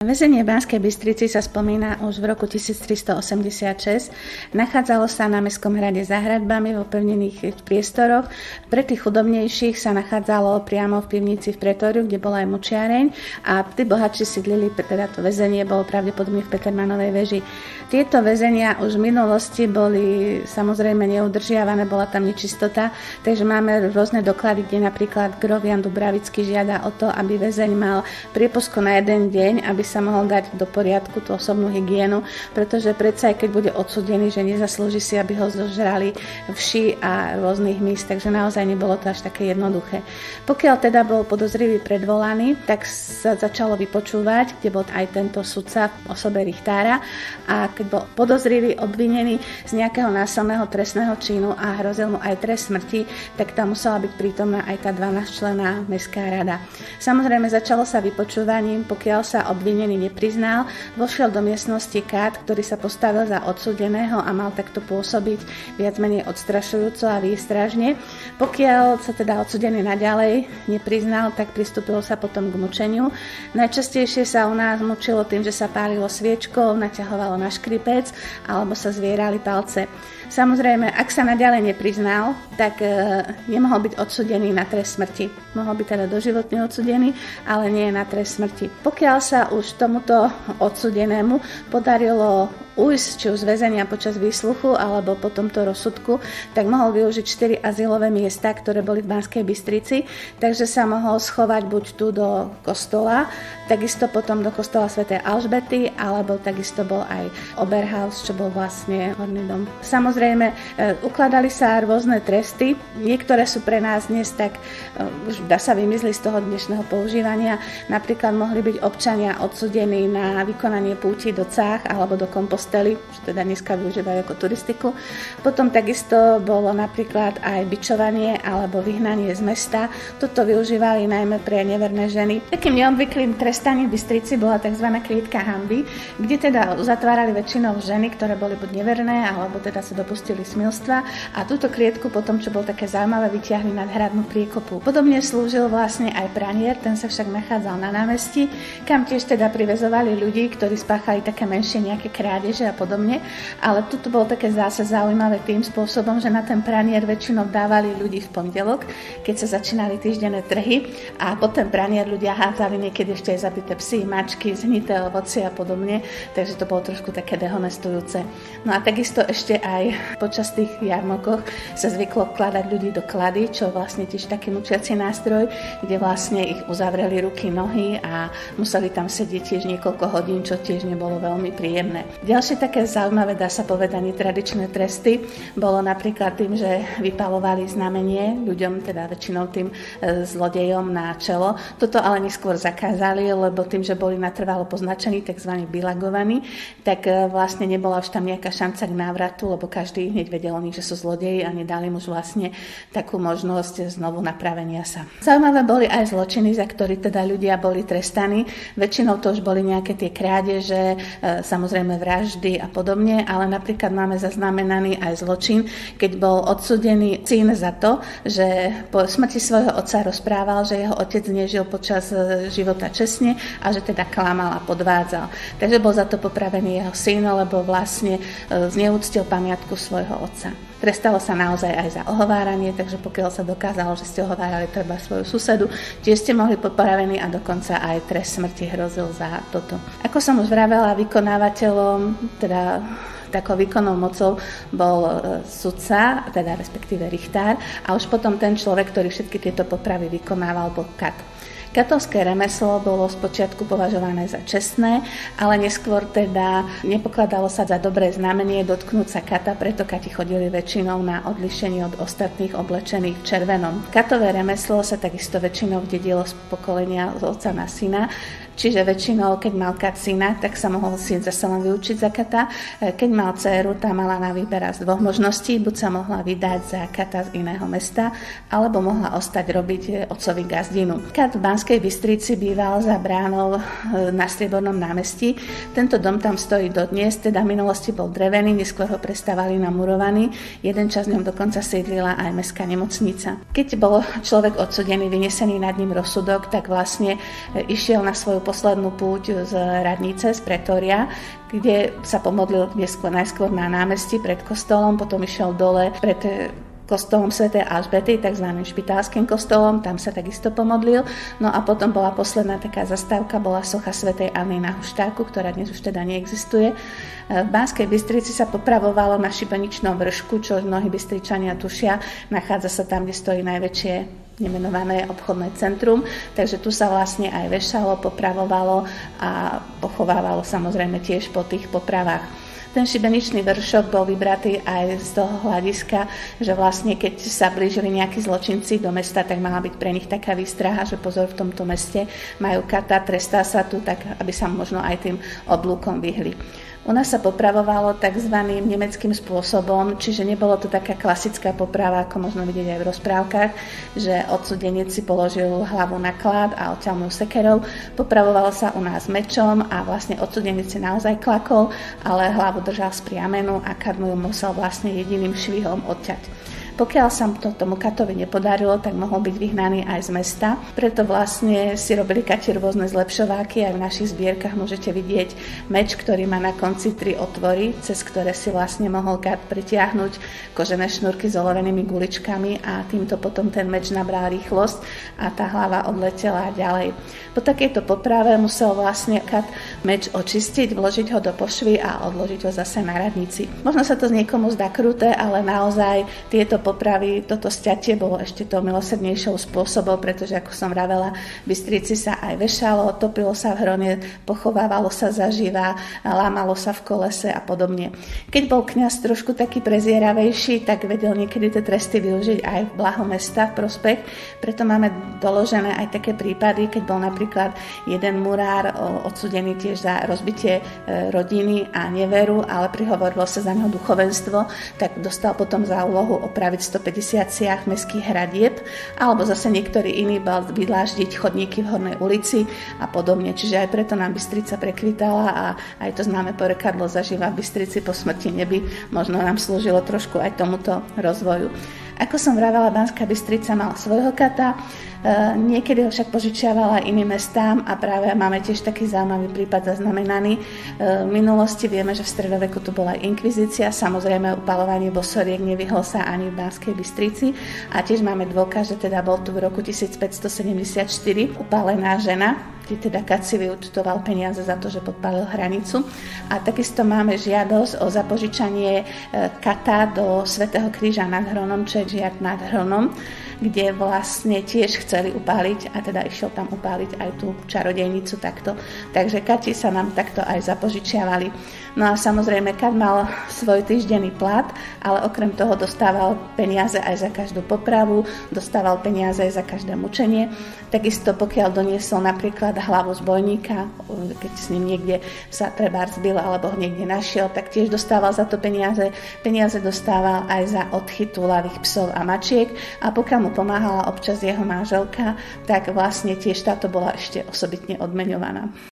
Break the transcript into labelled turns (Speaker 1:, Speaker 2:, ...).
Speaker 1: Väzenie Banskej Bystrici sa spomína už v roku 1386. Nachádzalo sa na Mestskom hrade za hradbami v opevnených priestoroch. Pre tých chudobnejších sa nachádzalo priamo v pivnici v Pretoriu, kde bola aj mučiareň a tí bohatší sídlili, teda to väzenie bolo pravdepodobne v Petermanovej veži. Tieto väzenia už v minulosti boli samozrejme neudržiavané, bola tam nečistota, takže máme rôzne doklady, kde napríklad Grovian Dubravický žiada o to, aby väzeň mal priepusko na jeden deň, aby sa mohol dať do poriadku tú osobnú hygienu, pretože predsa aj keď bude odsudený, že nezaslúži si, aby ho zožrali vši a rôznych míst, takže naozaj nebolo to až také jednoduché. Pokiaľ teda bol podozrivý predvolaný, tak sa začalo vypočúvať, kde bol aj tento sudca v osobe Richtára a keď bol podozrivý, obvinený z nejakého násilného trestného činu a hrozil mu aj trest smrti, tak tam musela byť prítomná aj tá 12 člená mestská rada. Samozrejme začalo sa vypočúvaním, pokiaľ sa obvinil obvinený nepriznal, vošiel do miestnosti Kát, ktorý sa postavil za odsudeného a mal takto pôsobiť viac menej odstrašujúco a výstražne. Pokiaľ sa teda odsudený naďalej nepriznal, tak pristúpilo sa potom k mučeniu. Najčastejšie sa u nás mučilo tým, že sa pálilo sviečkou, naťahovalo na škripec alebo sa zvierali palce. Samozrejme, ak sa naďalej nepriznal, tak e, nemohol byť odsudený na trest smrti. Mohol byť teda doživotne odsudený, ale nie na trest smrti. Pokiaľ sa už tomuto odsudenému podarilo ujsť či už z väzenia počas výsluchu alebo po tomto rozsudku, tak mohol využiť 4 azylové miesta, ktoré boli v Banskej Bystrici, takže sa mohol schovať buď tu do kostola, takisto potom do kostola Sv. Alžbety, alebo takisto bol aj Oberhaus, čo bol vlastne horný dom. Samozrejme, e, ukladali sa rôzne tresty, niektoré sú pre nás dnes tak, e, už dá sa vymysliť z toho dnešného používania, napríklad mohli byť občania odsudení na vykonanie púti do Cách alebo do kompostu hostely, čo teda dneska využívajú ako turistiku. Potom takisto bolo napríklad aj bičovanie alebo vyhnanie z mesta. Toto využívali najmä pre neverné ženy. Takým neobvyklým trestaním v Bystrici bola tzv. klietka hamby, kde teda zatvárali väčšinou ženy, ktoré boli buď neverné alebo teda sa dopustili smilstva a túto klietku potom, čo bol také zaujímavé, vyťahli nad hradnú priekopu. Podobne slúžil vlastne aj pranier, ten sa však nachádzal na námestí, kam tiež teda privezovali ľudí, ktorí spáchali také menšie nejaké krádeže kríže a podobne. Ale tuto bolo také zase zaujímavé tým spôsobom, že na ten pranier väčšinou dávali ľudí v pondelok, keď sa začínali týždenné trhy a po ten pranier ľudia hádzali niekedy ešte aj zabité psy, mačky, zhnité ovoci a podobne, takže to bolo trošku také dehonestujúce. No a takisto ešte aj počas tých jarmokoch sa zvyklo vkladať ľudí do klady, čo vlastne tiež taký mučiaci nástroj, kde vlastne ich uzavreli ruky, nohy a museli tam sedieť tiež niekoľko hodín, čo tiež nebolo veľmi príjemné. Ďalšie Ďalšie také zaujímavé, dá sa povedať, tradičné tresty bolo napríklad tým, že vypalovali znamenie ľuďom, teda väčšinou tým e, zlodejom na čelo. Toto ale neskôr zakázali, lebo tým, že boli natrvalo poznačení, tzv. bilagovaní, tak e, vlastne nebola už tam nejaká šanca k návratu, lebo každý hneď vedel o nich, že sú zlodeji a nedali mu vlastne takú možnosť znovu napravenia sa. Zaujímavé boli aj zločiny, za ktorý teda ľudia boli trestaní. Väčšinou to už boli nejaké tie krádeže, e, samozrejme vraždy, vraždy a podobne, ale napríklad máme zaznamenaný aj zločin, keď bol odsudený syn za to, že po smrti svojho otca rozprával, že jeho otec nežil počas e, života čestne a že teda klamal a podvádzal. Takže bol za to popravený jeho syn, lebo vlastne e, zneúctil pamiatku svojho otca. Trestalo sa naozaj aj za ohováranie, takže pokiaľ sa dokázalo, že ste ohovárali treba svoju susedu, tiež ste mohli popravení a dokonca aj trest smrti hrozil za toto. Ako som už vravela, vykonávateľom, teda takou výkonnou mocou bol e, sudca, teda respektíve richtár a už potom ten človek, ktorý všetky tieto popravy vykonával, bol kat. Katovské remeslo bolo spočiatku považované za čestné, ale neskôr teda nepokladalo sa za dobré znamenie dotknúť sa kata, preto kati chodili väčšinou na odlišenie od ostatných oblečených v červenom. Katové remeslo sa takisto väčšinou dedilo z pokolenia z otca na syna Čiže väčšinou, keď mal kat tak sa mohol syn zase len vyučiť za kata. E, keď mal dceru, tá mala na výber z dvoch možností. Buď sa mohla vydať za kata z iného mesta, alebo mohla ostať robiť e, otcovi gazdinu. Kat v Banskej Bystrici býval za bránou e, na Striebornom námestí. Tento dom tam stojí dodnes, teda v minulosti bol drevený, neskôr ho prestávali na murovaný. Jeden čas ňom dokonca sídlila aj mestská nemocnica. Keď bol človek odsudený, vynesený nad ním rozsudok, tak vlastne išiel na svoju poslednú púť z radnice, z Pretoria, kde sa pomodlil neskôr, najskôr na námestí pred kostolom, potom išiel dole pred kostolom Sv. Alžbety, tzv. špitálským kostolom, tam sa takisto pomodlil. No a potom bola posledná taká zastávka, bola socha Sv. Anny na Huštáku, ktorá dnes už teda neexistuje. V Banskej Bystrici sa popravovalo na šibeničnom vršku, čo mnohí Bystričania tušia. Nachádza sa tam, kde stojí najväčšie nemenované obchodné centrum, takže tu sa vlastne aj vešalo, popravovalo a pochovávalo samozrejme tiež po tých popravách. Ten šibeničný vršok bol vybratý aj z toho hľadiska, že vlastne keď sa blížili nejakí zločinci do mesta, tak mala byť pre nich taká výstraha, že pozor v tomto meste majú kata, trestá sa tu, tak aby sa možno aj tým oblúkom vyhli. Nás sa popravovalo tzv. nemeckým spôsobom, čiže nebolo to taká klasická poprava, ako možno vidieť aj v rozprávkach, že odsudenec si položil hlavu na klad a odťaľnul sekerov. Popravovalo sa u nás mečom a vlastne odsudenec si naozaj klakol, ale hlavu držal spriamenú a kadmu musel vlastne jediným švihom odťať. Pokiaľ sa to tomu katovi nepodarilo, tak mohol byť vyhnaný aj z mesta. Preto vlastne si robili kati rôzne zlepšováky. Aj v našich zbierkach môžete vidieť meč, ktorý má na konci tri otvory, cez ktoré si vlastne mohol kat pritiahnuť kožené šnúrky s olovenými guličkami a týmto potom ten meč nabral rýchlosť a tá hlava odletela ďalej. Po takejto poprave musel vlastne kat meč očistiť, vložiť ho do pošvy a odložiť ho zase na radnici. Možno sa to z niekomu zdá kruté, ale naozaj tieto popravy toto sťatie bolo ešte to milosrdnejšou spôsobom, pretože ako som vravela, v Bystrici sa aj vešalo, topilo sa v hrone, pochovávalo sa zaživa, lámalo sa v kolese a podobne. Keď bol kňaz trošku taký prezieravejší, tak vedel niekedy tie tresty využiť aj v blaho mesta v prospech, preto máme doložené aj také prípady, keď bol napríklad jeden murár odsudený tiež za rozbitie e, rodiny a neveru, ale prihovorilo sa za neho duchovenstvo, tak dostal potom za úlohu opraviť 150 siach mestských hradieb, alebo zase niektorý iný bal vydláždiť chodníky v Hornej ulici a podobne. Čiže aj preto nám Bystrica prekvitala a aj to známe porekadlo zažíva v Bystrici po smrti neby možno nám slúžilo trošku aj tomuto rozvoju. Ako som vravela, Banská Bystrica mala svojho kata, e, niekedy ho však požičiavala iným mestám a práve máme tiež taký zaujímavý prípad zaznamenaný. E, v minulosti vieme, že v stredoveku tu bola inkvizícia, samozrejme upalovanie bosoriek nevyhol sa ani v Banskej Bystrici. A tiež máme dôkaz, že teda bol tu v roku 1574 upálená žena, kde teda Kaci vyučtoval peniaze za to, že podpalil hranicu. A takisto máme žiadosť o zapožičanie e, kata do Svetého kríža nad Hronom, čo je žiad nad Hronom kde vlastne tiež chceli upáliť a teda išiel tam upáliť aj tú čarodejnicu takto. Takže Kati sa nám takto aj zapožičiavali. No a samozrejme, Kat mal svoj týždenný plat, ale okrem toho dostával peniaze aj za každú popravu, dostával peniaze aj za každé mučenie. Takisto pokiaľ doniesol napríklad hlavu z bojníka, keď s ním niekde sa treba zbil alebo ho niekde našiel, tak tiež dostával za to peniaze. Peniaze dostával aj za odchyt túlavých psov a mačiek a pokiaľ mu pomáhala občas jeho manželka, tak vlastne tiež táto bola ešte osobitne odmeňovaná.